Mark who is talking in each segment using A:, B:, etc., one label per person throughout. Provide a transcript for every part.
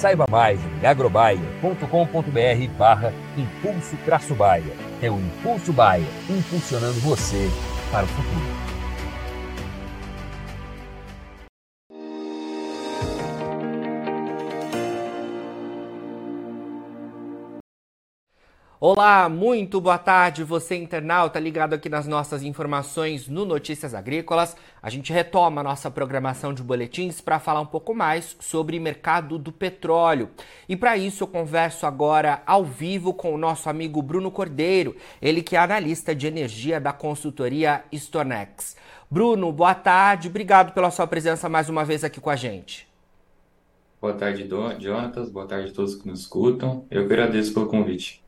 A: Saiba mais em agrobaia.com.br barra Impulso Traço Baia. É o Impulso Baia, impulsionando você para o futuro.
B: Olá, muito boa tarde, você internauta ligado aqui nas nossas informações no Notícias Agrícolas. A gente retoma a nossa programação de boletins para falar um pouco mais sobre mercado do petróleo. E para isso eu converso agora ao vivo com o nosso amigo Bruno Cordeiro, ele que é analista de energia da consultoria Stornex. Bruno, boa tarde, obrigado pela sua presença mais uma vez aqui com a gente.
C: Boa tarde, Jonatas, boa tarde a todos que nos escutam. Eu agradeço pelo convite.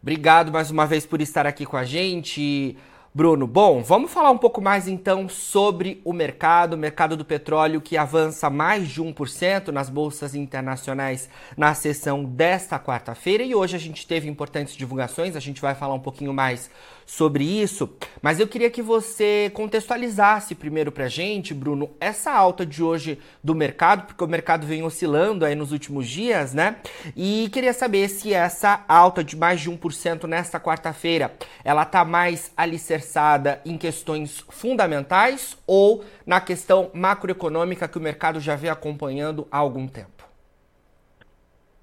B: Obrigado mais uma vez por estar aqui com a gente, Bruno. Bom, vamos falar um pouco mais então sobre o mercado, o mercado do petróleo que avança mais de 1% nas bolsas internacionais na sessão desta quarta-feira e hoje a gente teve importantes divulgações, a gente vai falar um pouquinho mais sobre isso, mas eu queria que você contextualizasse primeiro para a gente, Bruno, essa alta de hoje do mercado, porque o mercado vem oscilando aí nos últimos dias, né? E queria saber se essa alta de mais de 1% nesta quarta-feira, ela tá mais alicerçada em questões fundamentais ou na questão macroeconômica que o mercado já vem acompanhando há algum tempo?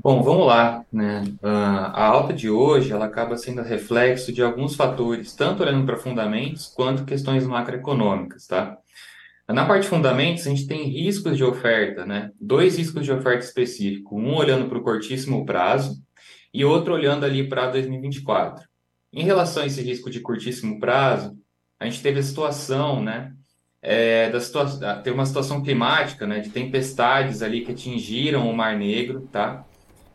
C: Bom, vamos lá, né? Ah, a alta de hoje, ela acaba sendo reflexo de alguns fatores, tanto olhando para fundamentos quanto questões macroeconômicas, tá? Na parte de fundamentos, a gente tem riscos de oferta, né? Dois riscos de oferta específicos, um olhando para o curtíssimo prazo e outro olhando ali para 2024. Em relação a esse risco de curtíssimo prazo, a gente teve a situação, né? É, da situação, teve uma situação climática, né? De tempestades ali que atingiram o Mar Negro, tá?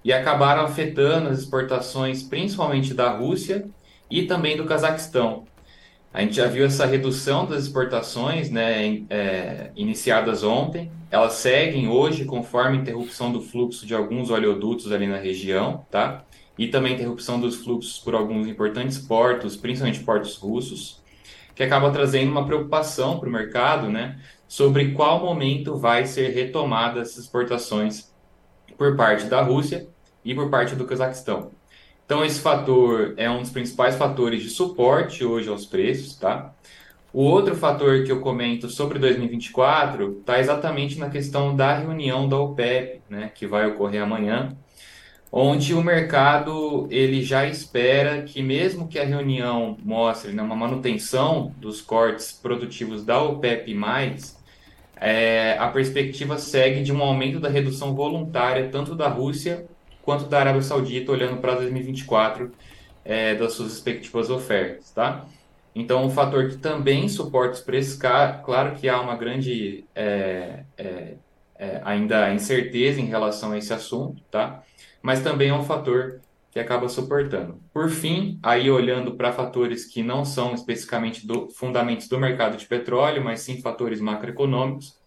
C: E acabaram afetando as exportações, principalmente da Rússia e também do Cazaquistão. A gente já viu essa redução das exportações né, é, iniciadas ontem. Elas seguem hoje conforme a interrupção do fluxo de alguns oleodutos ali na região, tá? E também interrupção dos fluxos por alguns importantes portos, principalmente portos russos, que acaba trazendo uma preocupação para o mercado, né? Sobre qual momento vai ser retomada essas exportações por parte da Rússia e por parte do Cazaquistão. Então, esse fator é um dos principais fatores de suporte hoje aos preços, tá? O outro fator que eu comento sobre 2024 está exatamente na questão da reunião da OPEP, né, que vai ocorrer amanhã, onde o mercado ele já espera que mesmo que a reunião mostre né, uma manutenção dos cortes produtivos da OPEP+, é, a perspectiva segue de um aumento da redução voluntária tanto da Rússia quanto da Arábia Saudita, olhando para 2024 é, das suas respectivas ofertas, tá? Então, um fator que também suporta os preços, claro que há uma grande é, é, é, ainda incerteza em relação a esse assunto, tá? Mas também é um fator que acaba suportando. Por fim, aí olhando para fatores que não são especificamente do, fundamentos do mercado de petróleo, mas sim fatores macroeconômicos,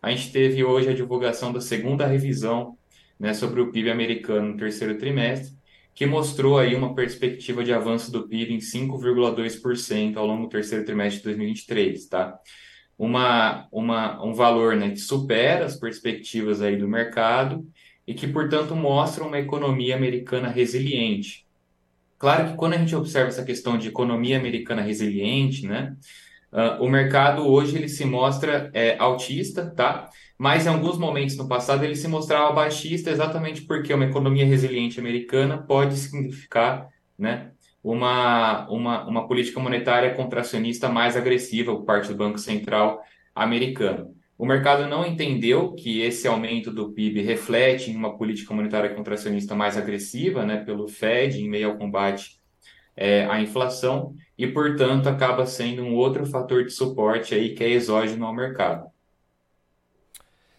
C: a gente teve hoje a divulgação da segunda revisão né, sobre o PIB americano no terceiro trimestre, que mostrou aí uma perspectiva de avanço do PIB em 5,2% ao longo do terceiro trimestre de 2023, tá? Uma, uma, um valor né, que supera as perspectivas aí do mercado e que, portanto, mostra uma economia americana resiliente. Claro que quando a gente observa essa questão de economia americana resiliente, né, Uh, o mercado hoje ele se mostra é, altista, tá? Mas em alguns momentos no passado ele se mostrava baixista exatamente porque uma economia resiliente americana pode significar, né, uma, uma, uma política monetária contracionista mais agressiva por parte do Banco Central americano. O mercado não entendeu que esse aumento do PIB reflete em uma política monetária contracionista mais agressiva, né, pelo Fed, em meio ao combate é, à inflação, e, portanto, acaba sendo um outro fator de suporte aí que é exógeno ao mercado.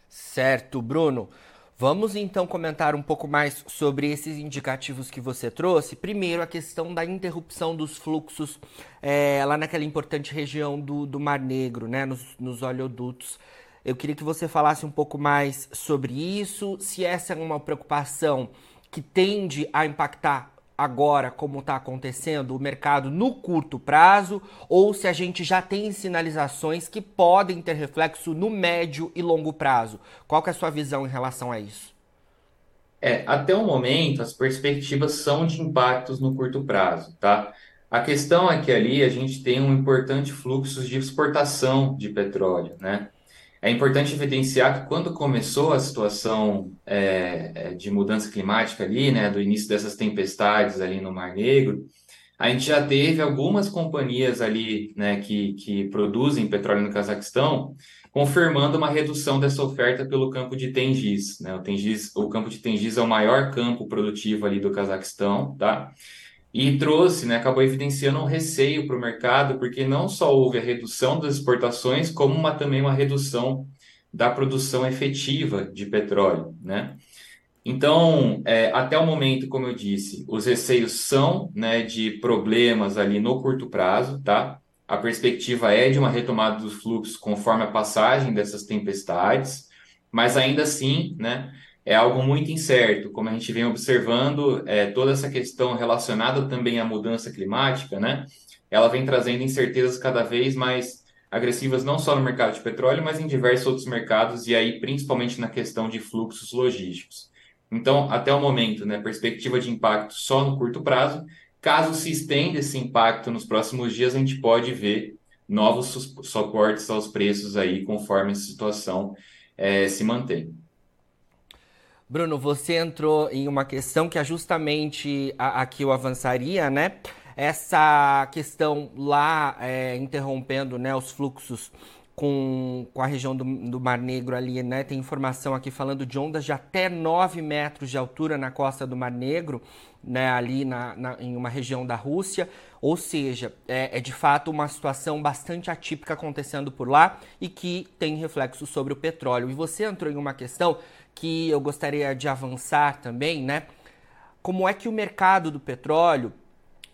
B: Certo, Bruno. Vamos então comentar um pouco mais sobre esses indicativos que você trouxe. Primeiro, a questão da interrupção dos fluxos é, lá naquela importante região do, do Mar Negro, né, nos, nos oleodutos. Eu queria que você falasse um pouco mais sobre isso, se essa é uma preocupação que tende a impactar agora, como está acontecendo, o mercado no curto prazo, ou se a gente já tem sinalizações que podem ter reflexo no médio e longo prazo. Qual é a sua visão em relação a isso?
C: É, até o momento, as perspectivas são de impactos no curto prazo, tá? A questão é que ali a gente tem um importante fluxo de exportação de petróleo, né? É importante evidenciar que quando começou a situação é, é, de mudança climática ali, né, do início dessas tempestades ali no Mar Negro, a gente já teve algumas companhias ali, né, que, que produzem petróleo no Cazaquistão, confirmando uma redução dessa oferta pelo campo de Tengiz, né? O Tengiz, o campo de Tengiz é o maior campo produtivo ali do Cazaquistão, tá? E trouxe, né, acabou evidenciando um receio para o mercado, porque não só houve a redução das exportações, como uma, também uma redução da produção efetiva de petróleo, né? Então, é, até o momento, como eu disse, os receios são né, de problemas ali no curto prazo, tá? A perspectiva é de uma retomada dos fluxos conforme a passagem dessas tempestades, mas ainda assim, né, é algo muito incerto, como a gente vem observando, é, toda essa questão relacionada também à mudança climática, né? Ela vem trazendo incertezas cada vez mais agressivas, não só no mercado de petróleo, mas em diversos outros mercados, e aí principalmente na questão de fluxos logísticos. Então, até o momento, né, perspectiva de impacto só no curto prazo. Caso se estenda esse impacto nos próximos dias, a gente pode ver novos suportes aos preços aí, conforme a situação é, se mantém.
B: Bruno, você entrou em uma questão que é justamente a, a que eu avançaria, né? Essa questão lá é, interrompendo né, os fluxos com, com a região do, do, Mar Negro ali, né? Tem informação aqui falando de ondas de até 9 metros de altura na costa do Mar Negro, né? Ali na, na em uma região da Rússia. Ou seja, é, é, de fato uma situação bastante atípica acontecendo por lá e que tem reflexo sobre o petróleo. E você entrou em uma questão que eu gostaria de avançar também, né? Como é que o mercado do petróleo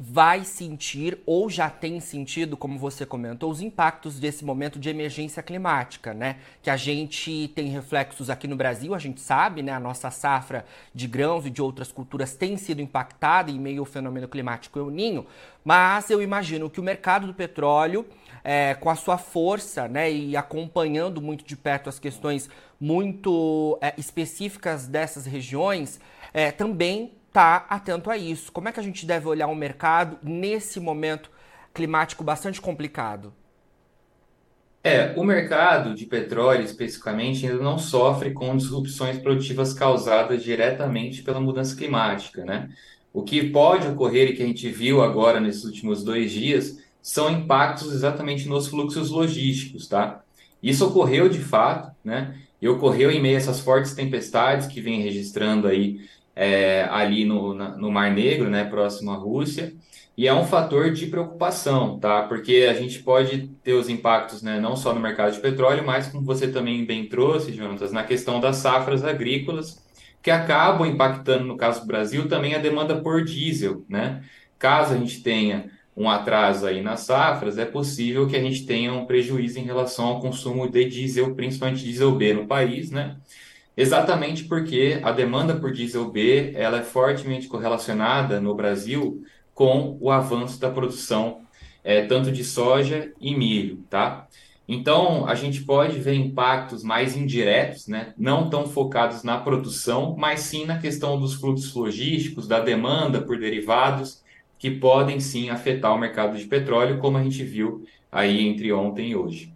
B: vai sentir ou já tem sentido, como você comentou, os impactos desse momento de emergência climática, né? Que a gente tem reflexos aqui no Brasil, a gente sabe, né? A nossa safra de grãos e de outras culturas tem sido impactada em meio ao fenômeno climático El Ninho, mas eu imagino que o mercado do petróleo, é, com a sua força, né? E acompanhando muito de perto as questões muito é, específicas dessas regiões, é, também está atento a isso. Como é que a gente deve olhar o mercado nesse momento climático bastante complicado?
C: É, o mercado de petróleo especificamente ainda não sofre com disrupções produtivas causadas diretamente pela mudança climática, né? O que pode ocorrer e que a gente viu agora nesses últimos dois dias são impactos exatamente nos fluxos logísticos, tá? Isso ocorreu de fato, né? E ocorreu em meio a essas fortes tempestades que vem registrando aí é, ali no, na, no Mar Negro, né, próximo à Rússia, e é um fator de preocupação, tá? Porque a gente pode ter os impactos, né, não só no mercado de petróleo, mas como você também bem trouxe, Jonatas, na questão das safras agrícolas, que acabam impactando, no caso do Brasil, também a demanda por diesel, né? Caso a gente tenha um atraso aí nas safras, é possível que a gente tenha um prejuízo em relação ao consumo de diesel, principalmente diesel B no país, né? Exatamente porque a demanda por diesel B ela é fortemente correlacionada no Brasil com o avanço da produção é, tanto de soja e milho, tá? Então, a gente pode ver impactos mais indiretos, né? não tão focados na produção, mas sim na questão dos fluxos logísticos, da demanda por derivados que podem sim afetar o mercado de petróleo, como a gente viu aí entre ontem e hoje.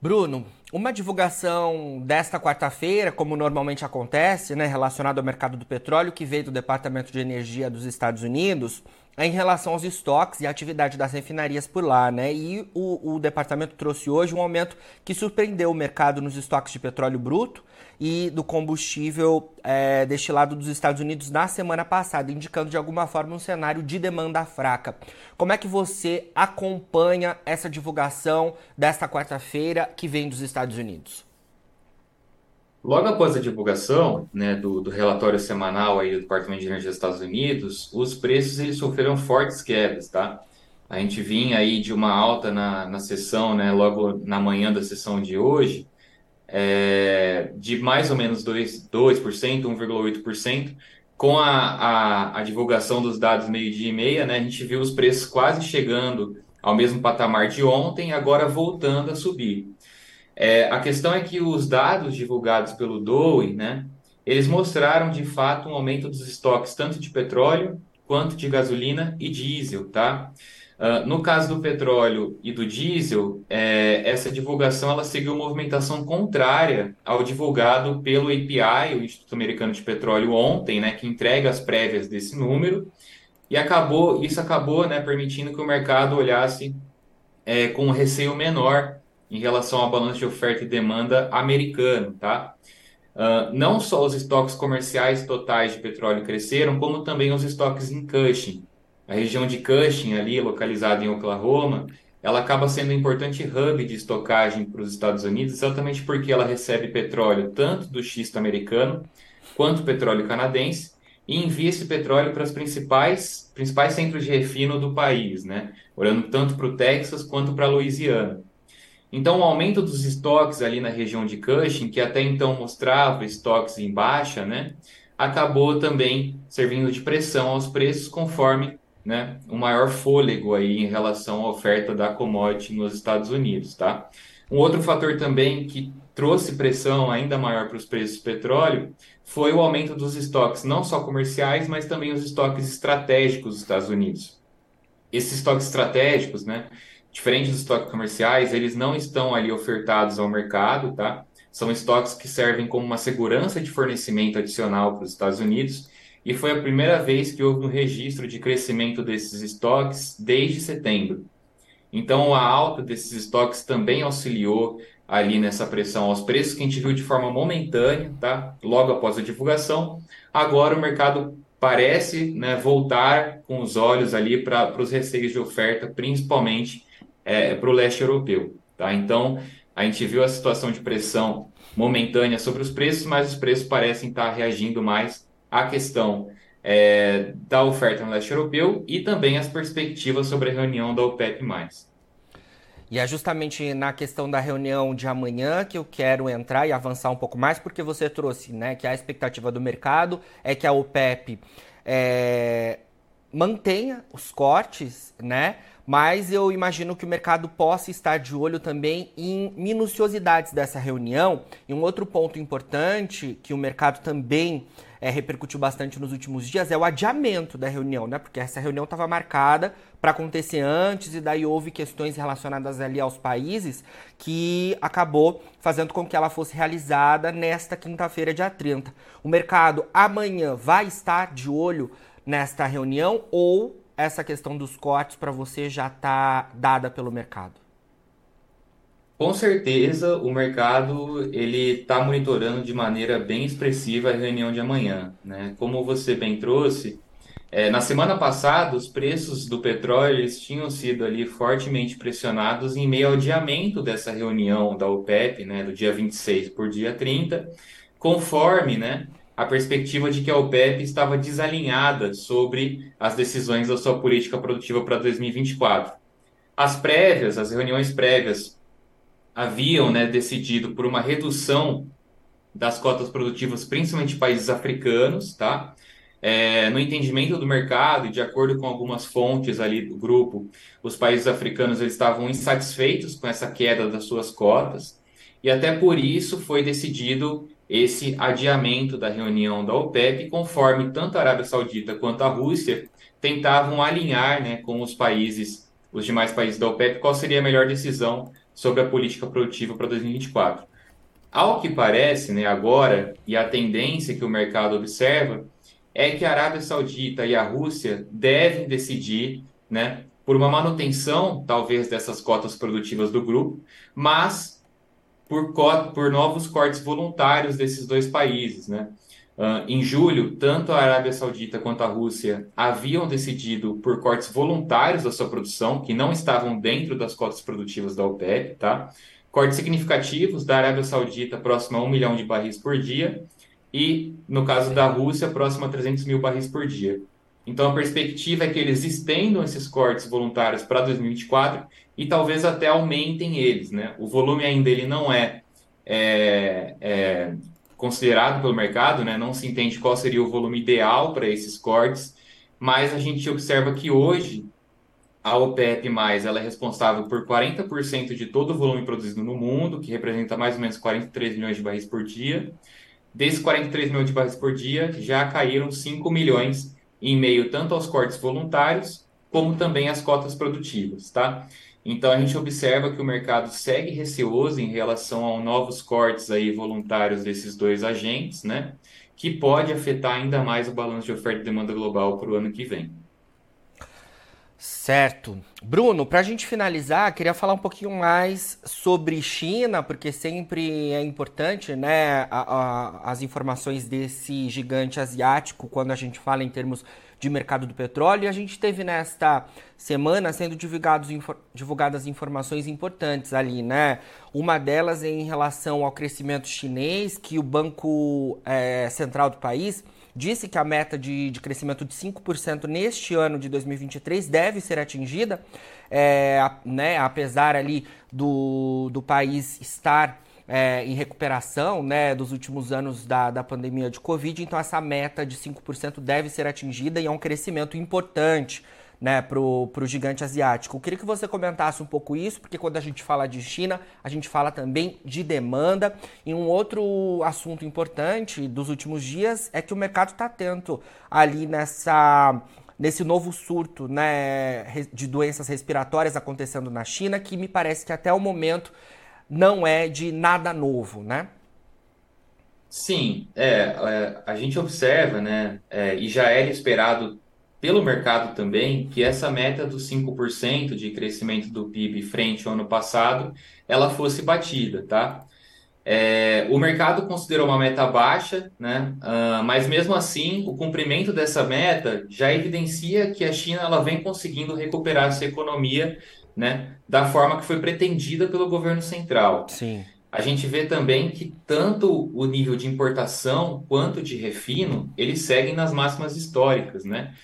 B: Bruno, uma divulgação desta quarta-feira, como normalmente acontece, né, relacionada ao mercado do petróleo, que veio do Departamento de Energia dos Estados Unidos, em relação aos estoques e atividade das refinarias por lá, né? E o, o departamento trouxe hoje um aumento que surpreendeu o mercado nos estoques de petróleo bruto e do combustível é, destilado dos Estados Unidos na semana passada, indicando de alguma forma um cenário de demanda fraca. Como é que você acompanha essa divulgação desta quarta-feira que vem dos Estados Unidos?
C: Logo após a divulgação né, do, do, relatório semanal aí do Departamento de Energia dos Estados Unidos, os preços eles sofreram fortes quedas, tá? A gente vinha aí de uma alta na, na sessão, né, logo na manhã da sessão de hoje, é, de mais ou menos 2%, 2% 1,8%. Com a, a, a, divulgação dos dados meio-dia e meia, né, a gente viu os preços quase chegando ao mesmo patamar de ontem, agora voltando a subir. É, a questão é que os dados divulgados pelo DOE, né, eles mostraram de fato um aumento dos estoques tanto de petróleo quanto de gasolina e diesel, tá? Uh, no caso do petróleo e do diesel, é, essa divulgação ela seguiu movimentação contrária ao divulgado pelo API, o Instituto Americano de Petróleo, ontem, né, que entrega as prévias desse número, e acabou, isso acabou né, permitindo que o mercado olhasse é, com um receio menor em relação ao balanço de oferta e demanda americano, tá? Uh, não só os estoques comerciais totais de petróleo cresceram, como também os estoques em Cushing. A região de Cushing, ali, localizada em Oklahoma, ela acaba sendo um importante hub de estocagem para os Estados Unidos, exatamente porque ela recebe petróleo tanto do xisto americano quanto petróleo canadense e envia esse petróleo para os principais, principais centros de refino do país, né? olhando tanto para o Texas quanto para a Louisiana. Então, o aumento dos estoques ali na região de Cushing, que até então mostrava estoques em baixa, né, acabou também servindo de pressão aos preços conforme né, um maior fôlego aí em relação à oferta da commodity nos Estados Unidos, tá? Um outro fator também que trouxe pressão ainda maior para os preços do petróleo foi o aumento dos estoques, não só comerciais, mas também os estoques estratégicos dos Estados Unidos. Esses estoques estratégicos, né, diferente dos estoques comerciais, eles não estão ali ofertados ao mercado, tá? São estoques que servem como uma segurança de fornecimento adicional para os Estados Unidos e foi a primeira vez que houve um registro de crescimento desses estoques desde setembro. Então, a alta desses estoques também auxiliou ali nessa pressão aos preços que a gente viu de forma momentânea, tá? Logo após a divulgação. Agora o mercado parece né, voltar com os olhos ali para os receios de oferta, principalmente é, para o leste europeu, tá? Então, a gente viu a situação de pressão momentânea sobre os preços, mas os preços parecem estar reagindo mais a questão é, da oferta no leste europeu e também as perspectivas sobre a reunião da OPEP+.
B: E é justamente na questão da reunião de amanhã que eu quero entrar e avançar um pouco mais, porque você trouxe né, que a expectativa do mercado é que a OPEP é, mantenha os cortes, né? Mas eu imagino que o mercado possa estar de olho também em minuciosidades dessa reunião. E um outro ponto importante que o mercado também é, repercutiu bastante nos últimos dias é o adiamento da reunião, né? Porque essa reunião estava marcada para acontecer antes e daí houve questões relacionadas ali aos países que acabou fazendo com que ela fosse realizada nesta quinta-feira, dia 30. O mercado amanhã vai estar de olho nesta reunião ou essa questão dos cortes para você já está dada pelo mercado?
C: Com certeza, o mercado ele está monitorando de maneira bem expressiva a reunião de amanhã, né? Como você bem trouxe, é, na semana passada os preços do petróleo eles tinham sido ali fortemente pressionados em meio ao adiamento dessa reunião da OPEP, né, do dia 26 por dia 30, conforme, né, a perspectiva de que a OPEP estava desalinhada sobre as decisões da sua política produtiva para 2024. As prévias, as reuniões prévias haviam né, decidido por uma redução das cotas produtivas, principalmente países africanos, tá? É, no entendimento do mercado e de acordo com algumas fontes ali do grupo, os países africanos eles estavam insatisfeitos com essa queda das suas cotas e até por isso foi decidido esse adiamento da reunião da OPEP, conforme tanto a Arábia Saudita quanto a Rússia tentavam alinhar né, com os países, os demais países da OPEP, qual seria a melhor decisão sobre a política produtiva para 2024. Ao que parece, né, agora, e a tendência que o mercado observa, é que a Arábia Saudita e a Rússia devem decidir né, por uma manutenção, talvez, dessas cotas produtivas do grupo, mas por, por novos cortes voluntários desses dois países. Né? Uh, em julho, tanto a Arábia Saudita quanto a Rússia haviam decidido por cortes voluntários da sua produção, que não estavam dentro das cotas produtivas da OPEP, tá? Cortes significativos da Arábia Saudita próximo a 1 milhão de barris por dia e, no caso da Rússia, próximo a 300 mil barris por dia. Então, a perspectiva é que eles estendam esses cortes voluntários para 2024 e talvez até aumentem eles, né? O volume ainda ele não é, é, é considerado pelo mercado, né? Não se entende qual seria o volume ideal para esses cortes, mas a gente observa que hoje a OPEP+, ela é responsável por 40% de todo o volume produzido no mundo, que representa mais ou menos 43 milhões de barris por dia. Desses 43 milhões de barris por dia, já caíram 5 milhões em meio tanto aos cortes voluntários, como também às cotas produtivas, tá? Então a gente observa que o mercado segue receoso em relação a novos cortes aí voluntários desses dois agentes, né? Que pode afetar ainda mais o balanço de oferta e demanda global para o ano que vem.
B: Certo. Bruno, para a gente finalizar, queria falar um pouquinho mais sobre China, porque sempre é importante né, a, a, as informações desse gigante asiático quando a gente fala em termos de mercado do petróleo. E a gente teve nesta semana sendo divulgados, divulgadas informações importantes ali, né? Uma delas é em relação ao crescimento chinês, que o Banco é, Central do país disse que a meta de, de crescimento de 5% neste ano de 2023 deve ser atingida, é, né, apesar ali do, do país estar é, em recuperação né, dos últimos anos da, da pandemia de Covid, então essa meta de 5% deve ser atingida e é um crescimento importante né, para o gigante asiático. Eu queria que você comentasse um pouco isso, porque quando a gente fala de China, a gente fala também de demanda. E um outro assunto importante dos últimos dias é que o mercado está atento ali nessa nesse novo surto né, de doenças respiratórias acontecendo na China, que me parece que até o momento não é de nada novo, né?
C: Sim, é, é a gente observa, né, é, e já era esperado pelo mercado também que essa meta dos 5% de crescimento do PIB frente ao ano passado, ela fosse batida, tá? É, o mercado considerou uma meta baixa, né? Uh, mas mesmo assim, o cumprimento dessa meta já evidencia que a China ela vem conseguindo recuperar sua economia, né? Da forma que foi pretendida pelo governo central.
B: Sim.
C: A gente vê também que tanto o nível de importação quanto de refino, eles seguem nas máximas históricas, né?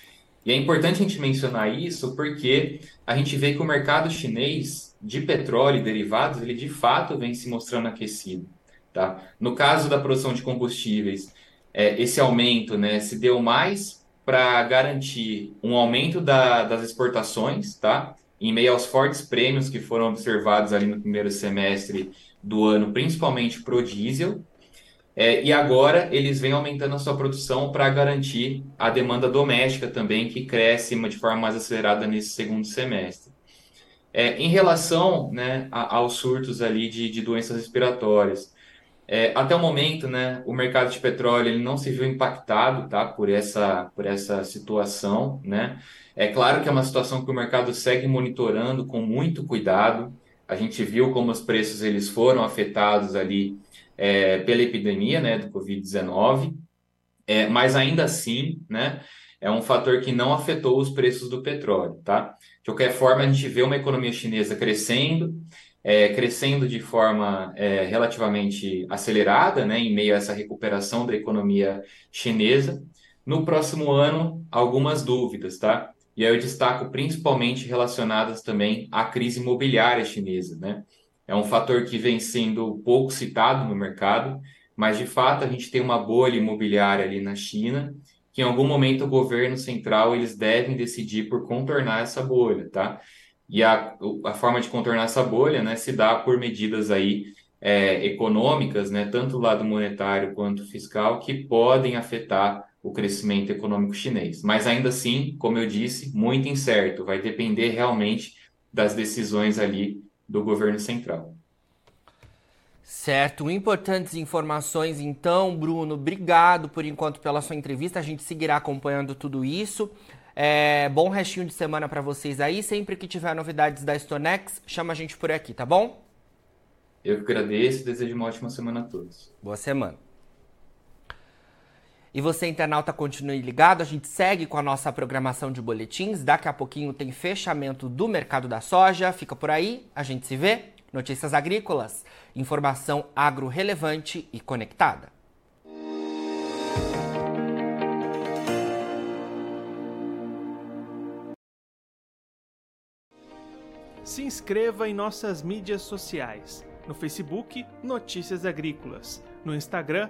C: E é importante a gente mencionar isso porque a gente vê que o mercado chinês de petróleo e derivados, ele de fato vem se mostrando aquecido. Tá? No caso da produção de combustíveis, é, esse aumento né, se deu mais para garantir um aumento da, das exportações, tá? em meio aos fortes prêmios que foram observados ali no primeiro semestre do ano, principalmente para o diesel, é, e agora eles vêm aumentando a sua produção para garantir a demanda doméstica também, que cresce de forma mais acelerada nesse segundo semestre. É, em relação né, a, aos surtos ali de, de doenças respiratórias, é, até o momento, né, o mercado de petróleo ele não se viu impactado tá, por, essa, por essa situação. Né? É claro que é uma situação que o mercado segue monitorando com muito cuidado. A gente viu como os preços eles foram afetados ali é, pela epidemia né, do Covid-19, é, mas ainda assim, né, é um fator que não afetou os preços do petróleo, tá? De qualquer forma, a gente vê uma economia chinesa crescendo, é, crescendo de forma é, relativamente acelerada, né, em meio a essa recuperação da economia chinesa. No próximo ano, algumas dúvidas, tá? E aí eu destaco principalmente relacionadas também à crise imobiliária chinesa, né? É um fator que vem sendo pouco citado no mercado, mas de fato a gente tem uma bolha imobiliária ali na China, que em algum momento o governo central eles devem decidir por contornar essa bolha, tá? E a, a forma de contornar essa bolha, né, se dá por medidas aí é, econômicas, né, tanto do lado monetário quanto fiscal, que podem afetar o crescimento econômico chinês. Mas ainda assim, como eu disse, muito incerto, vai depender realmente das decisões ali do governo central.
B: Certo, importantes informações então, Bruno. Obrigado por enquanto pela sua entrevista. A gente seguirá acompanhando tudo isso. É, bom restinho de semana para vocês aí. Sempre que tiver novidades da Stonex, chama a gente por aqui, tá bom?
C: Eu que agradeço e desejo uma ótima semana a todos.
B: Boa semana. E você, internauta, continue ligado. A gente segue com a nossa programação de boletins. Daqui a pouquinho tem fechamento do mercado da soja. Fica por aí, a gente se vê. Notícias agrícolas, informação agro relevante e conectada.
D: Se inscreva em nossas mídias sociais. No Facebook, Notícias Agrícolas. No Instagram,